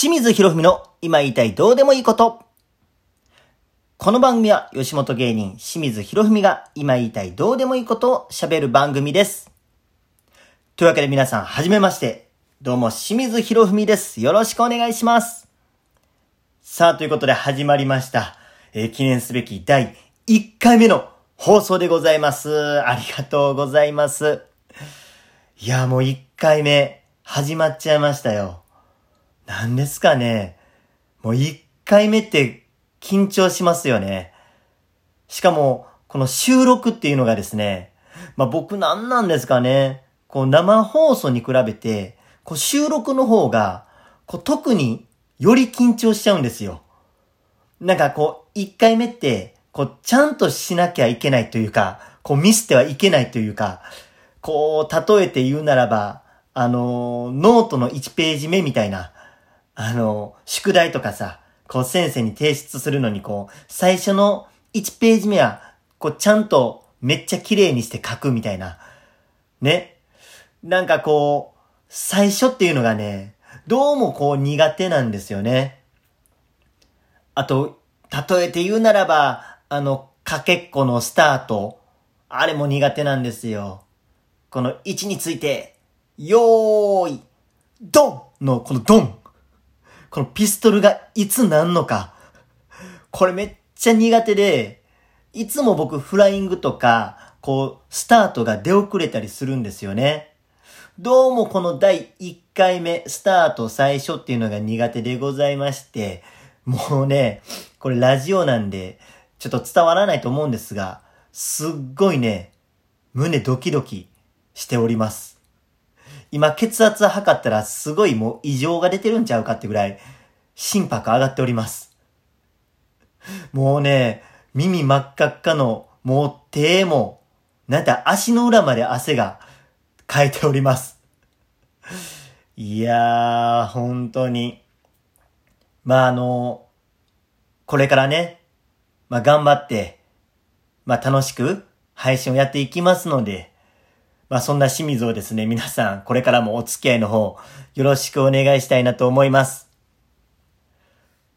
清水博文の今言いたいどうでもいいこと。この番組は吉本芸人清水博文が今言いたいどうでもいいことを喋る番組です。というわけで皆さん、はじめまして。どうも清水博文です。よろしくお願いします。さあ、ということで始まりました。えー、記念すべき第1回目の放送でございます。ありがとうございます。いや、もう1回目始まっちゃいましたよ。何ですかね。もう一回目って緊張しますよね。しかも、この収録っていうのがですね、まあ僕何なんですかね。こう生放送に比べて、こう収録の方が、こう特により緊張しちゃうんですよ。なんかこう、一回目って、こうちゃんとしなきゃいけないというか、こうミスってはいけないというか、こう例えて言うならば、あのノートの1ページ目みたいな、あの、宿題とかさ、こう先生に提出するのにこう、最初の1ページ目は、こうちゃんとめっちゃ綺麗にして書くみたいな。ね。なんかこう、最初っていうのがね、どうもこう苦手なんですよね。あと、例えて言うならば、あの、かけっこのスタート。あれも苦手なんですよ。この位置について、よーい、ドンのこのドン。このピストルがいつなんのか。これめっちゃ苦手で、いつも僕フライングとか、こう、スタートが出遅れたりするんですよね。どうもこの第1回目、スタート最初っていうのが苦手でございまして、もうね、これラジオなんで、ちょっと伝わらないと思うんですが、すっごいね、胸ドキドキしております。今血圧測ったらすごいもう異常が出てるんちゃうかってぐらい心拍上がっております。もうね、耳真っ赤っかの、もう手も、なんて足の裏まで汗がかいております。いやー、本当に。まああの、これからね、まあ頑張って、まあ楽しく配信をやっていきますので、まあそんな清水をですね、皆さんこれからもお付き合いの方よろしくお願いしたいなと思います。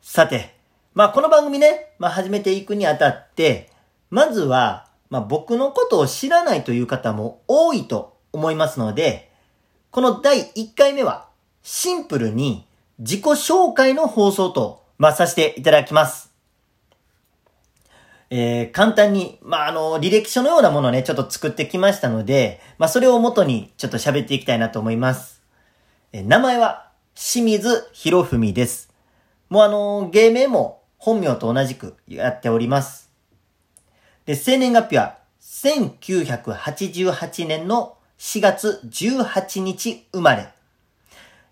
さて、まあこの番組ね、まあ始めていくにあたって、まずは、まあ僕のことを知らないという方も多いと思いますので、この第1回目はシンプルに自己紹介の放送と、まあさせていただきます。えー、簡単に、まあ、あの、履歴書のようなものをね、ちょっと作ってきましたので、まあ、それを元にちょっと喋っていきたいなと思います。えー、名前は、清水博文です。もうあの、芸名も本名と同じくやっております。で、生年月日は、1988年の4月18日生まれ。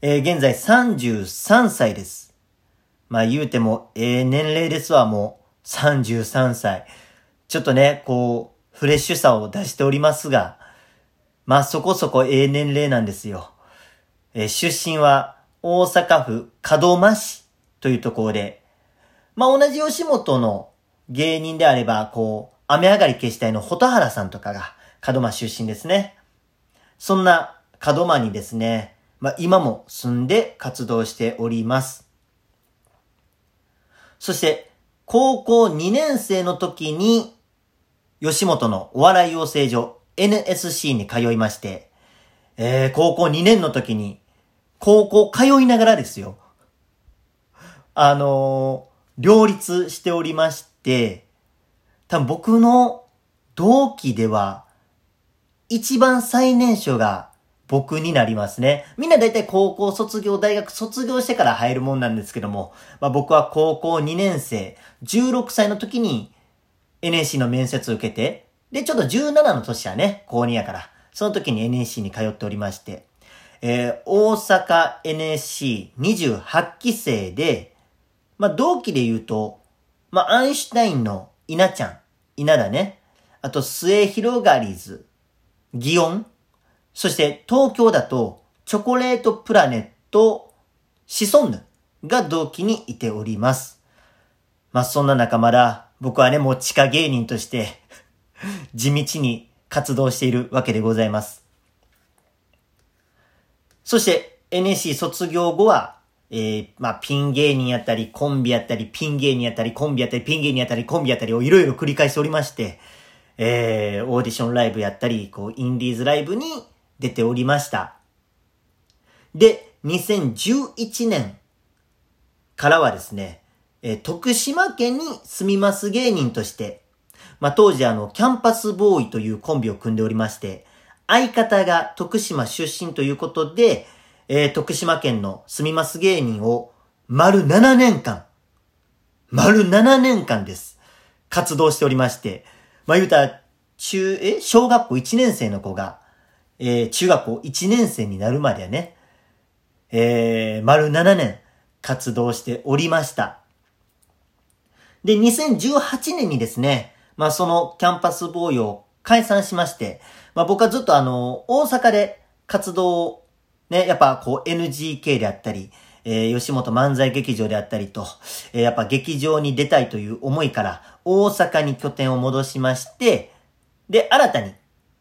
えー、現在33歳です。まあ言うても、ええー、年齢ですわ、もう。33歳。ちょっとね、こう、フレッシュさを出しておりますが、まあそこそこええ年齢なんですよ。え、出身は大阪府門真市というところで、まあ同じ吉本の芸人であれば、こう、雨上がり消したいの蛍原さんとかが門真出身ですね。そんな門真にですね、まあ今も住んで活動しております。そして、高校2年生の時に、吉本のお笑い養成所 NSC に通いまして、えー、高校2年の時に、高校通いながらですよ。あのー、両立しておりまして、多分僕の同期では、一番最年少が僕になりますね。みんな大体高校卒業、大学卒業してから入るもんなんですけども、まあ僕は高校2年生、16歳の時に NSC の面接を受けて、で、ちょっと17の年はね、高2やから、その時に NSC に通っておりまして、えー、大阪 NSC28 期生で、まあ同期で言うと、まあアインシュタインの稲ちゃん、稲だね。あと、末広がりず、祇園そして東京だと、チョコレートプラネット、シソンヌが同期にいております。まあ、そんな中まだ、僕はね、もう地下芸人として 地道に活動しているわけでございます。そして、NSC 卒業後は、えー、まあ、ピン芸人やったり、コンビやったり、ピン芸人やったり、コンビやったり、ピン芸人やったり、コンビやったりをいろいろ繰り返しておりまして、えー、オーディションライブやったり、こう、インディーズライブに出ておりました。で、2011年からはですね、え、徳島県に住みます芸人として、まあ、当時あの、キャンパスボーイというコンビを組んでおりまして、相方が徳島出身ということで、えー、徳島県の住みます芸人を丸7年間、丸7年間です。活動しておりまして、まあ、言うたら、中、え小学校1年生の子が、えー、中学校1年生になるまでね、えー、丸7年活動しておりました。で、2018年にですね、まあ、そのキャンパスボーイを解散しまして、まあ、僕はずっとあの、大阪で活動をね、やっぱこう NGK であったり、えー、吉本漫才劇場であったりと、えー、やっぱ劇場に出たいという思いから大阪に拠点を戻しまして、で、新たに、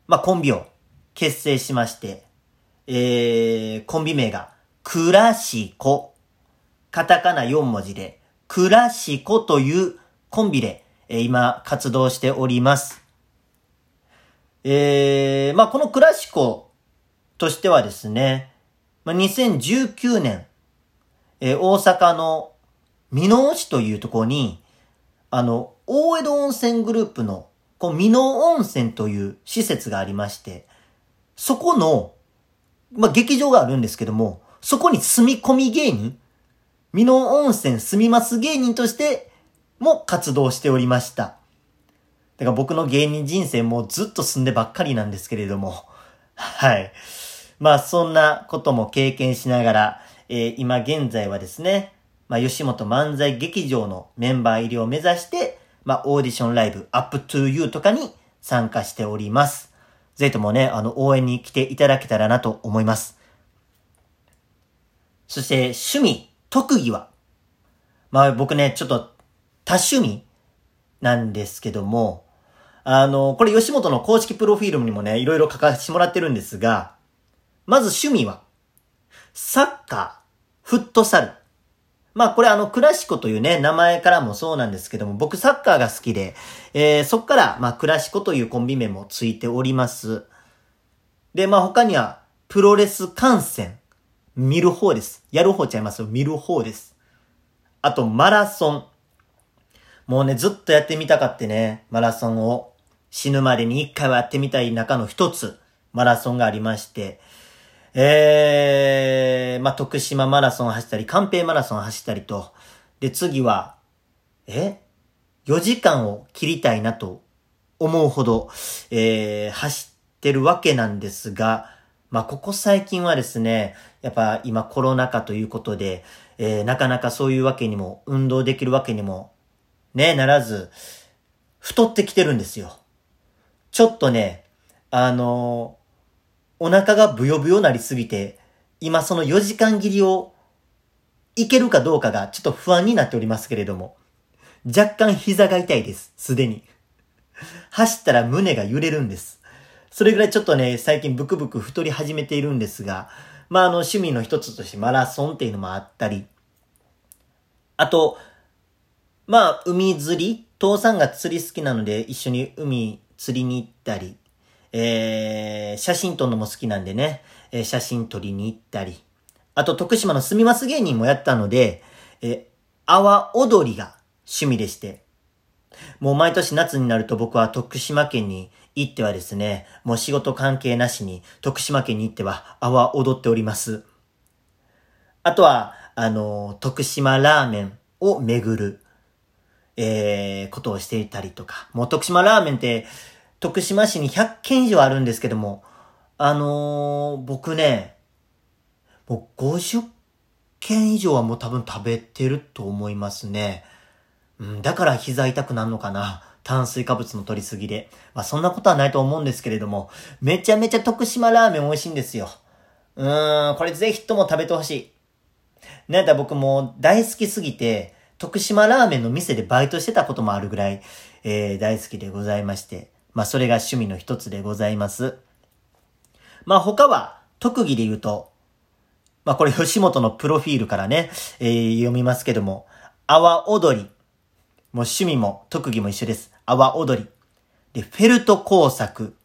まあ、コンビを結成しまして、えー、コンビ名が、クラシコ。カタカナ4文字で、クラシコというコンビで、えー、今活動しております。えー、まあ、このクラシコとしてはですね、まあ、2019年、えー、大阪の美濃市というところに、あの、大江戸温泉グループの、こう、美濃温泉という施設がありまして、そこの、まあ、劇場があるんですけども、そこに住み込み芸人、美濃温泉住みます芸人としても活動しておりました。だから僕の芸人人生もずっと住んでばっかりなんですけれども、はい。まあそんなことも経験しながら、えー、今現在はですね、まあ吉本漫才劇場のメンバー入りを目指して、まあオーディションライブ Up to You とかに参加しております。ぜひともね、あの応援に来ていただけたらなと思います。そして趣味、特技は、まあ僕ね、ちょっと多趣味なんですけども、あの、これ吉本の公式プロフィールにもね、いろいろ書かせてもらってるんですが、まず趣味は、サッカー、フットサル。まあこれあのクラシコというね、名前からもそうなんですけども、僕サッカーが好きで、えー、そっからまあクラシコというコンビ名もついております。で、まあ他には、プロレス観戦。見る方です。やる方ちゃいますよ。見る方です。あと、マラソン。もうね、ずっとやってみたかってね、マラソンを死ぬまでに一回はやってみたい中の一つ、マラソンがありまして、えー、まあ、徳島マラソン走ったり、関平マラソン走ったりと、で、次は、え ?4 時間を切りたいなと思うほど、えー、走ってるわけなんですが、まあ、ここ最近はですね、やっぱ今コロナ禍ということで、えー、なかなかそういうわけにも、運動できるわけにも、ね、ならず、太ってきてるんですよ。ちょっとね、あのお腹がブヨブヨなりすぎて、今その4時間切りをいけるかどうかがちょっと不安になっておりますけれども、若干膝が痛いです、すでに。走ったら胸が揺れるんです。それぐらいちょっとね、最近ブクブク太り始めているんですが、まああの趣味の一つとしてマラソンっていうのもあったり、あと、まあ海釣り、父さんが釣り好きなので一緒に海釣りに行ったり、えー、写真撮るのも好きなんでね、えー、写真撮りに行ったり、あと徳島の住みます芸人もやったので、えー、阿波踊りが趣味でして、もう毎年夏になると僕は徳島県に行ってはですね、もう仕事関係なしに徳島県に行っては阿波踊っております。あとは、あの、徳島ラーメンを巡る、えー、ことをしていたりとか、もう徳島ラーメンって、徳島市に100軒以上あるんですけども、あのー、僕ね、もう50軒以上はもう多分食べてると思いますね。うん、だから膝痛くなるのかな。炭水化物の取りすぎで。まあそんなことはないと思うんですけれども、めちゃめちゃ徳島ラーメン美味しいんですよ。うーん、これぜひとも食べてほしい。なんだ僕も大好きすぎて、徳島ラーメンの店でバイトしてたこともあるぐらい、えー、大好きでございまして。まあそれが趣味の一つでございます。まあ他は特技で言うと、まあこれ吉本のプロフィールからね、えー、読みますけども、阿波踊り。もう趣味も特技も一緒です。阿波踊り。で、フェルト工作。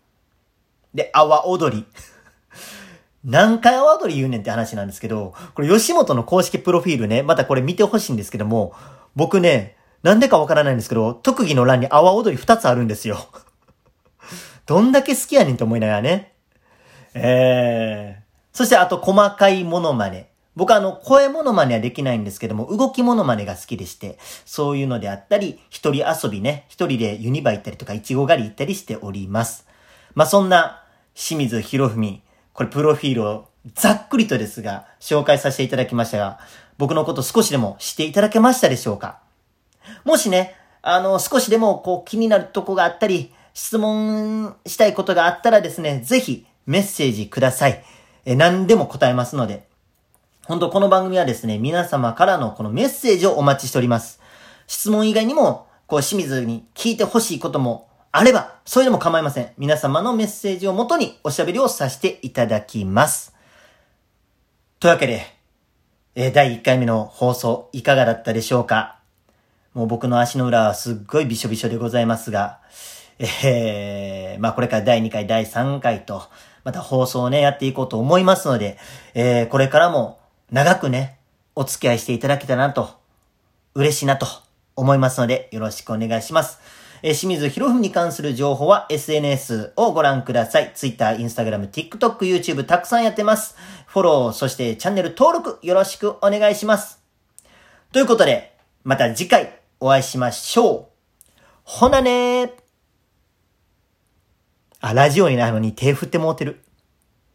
で、阿波踊り。何回阿波踊り言うねんって話なんですけど、これ吉本の公式プロフィールね、またこれ見てほしいんですけども、僕ね、なんでかわからないんですけど、特技の欄に阿波踊り2つあるんですよ。どんだけ好きやねんと思いながらね。えー。そしてあと細かいモノマネ。僕はあの、声モノマネはできないんですけども、動きモノマネが好きでして、そういうのであったり、一人遊びね、一人でユニバ行ったりとか、イチゴ狩り行ったりしております。まあ、そんな、清水博文、これプロフィールをざっくりとですが、紹介させていただきましたが、僕のこと少しでも知っていただけましたでしょうか？もしね、あの、少しでもこう気になるとこがあったり、質問したいことがあったらですね、ぜひメッセージください。え、何でも答えますので。本当この番組はですね、皆様からのこのメッセージをお待ちしております。質問以外にも、こう、清水に聞いてほしいこともあれば、それでも構いません。皆様のメッセージをもとにおしゃべりをさせていただきます。というわけで、え第1回目の放送いかがだったでしょうか？もう僕の足の裏はすっごいびしょびしょでございますが、えー、まあこれから第2回、第3回と、また放送をね、やっていこうと思いますので、えー、これからも長くね、お付き合いしていただけたらなと、嬉しいなと思いますので、よろしくお願いします。えー、清水博文に関する情報は SNS をご覧ください。Twitter、Instagram、TikTok、YouTube たくさんやってます。フォロー、そしてチャンネル登録よろしくお願いします。ということで、また次回お会いしましょう。ほなねー。あ、ラジオにないのに手振ってもうてる。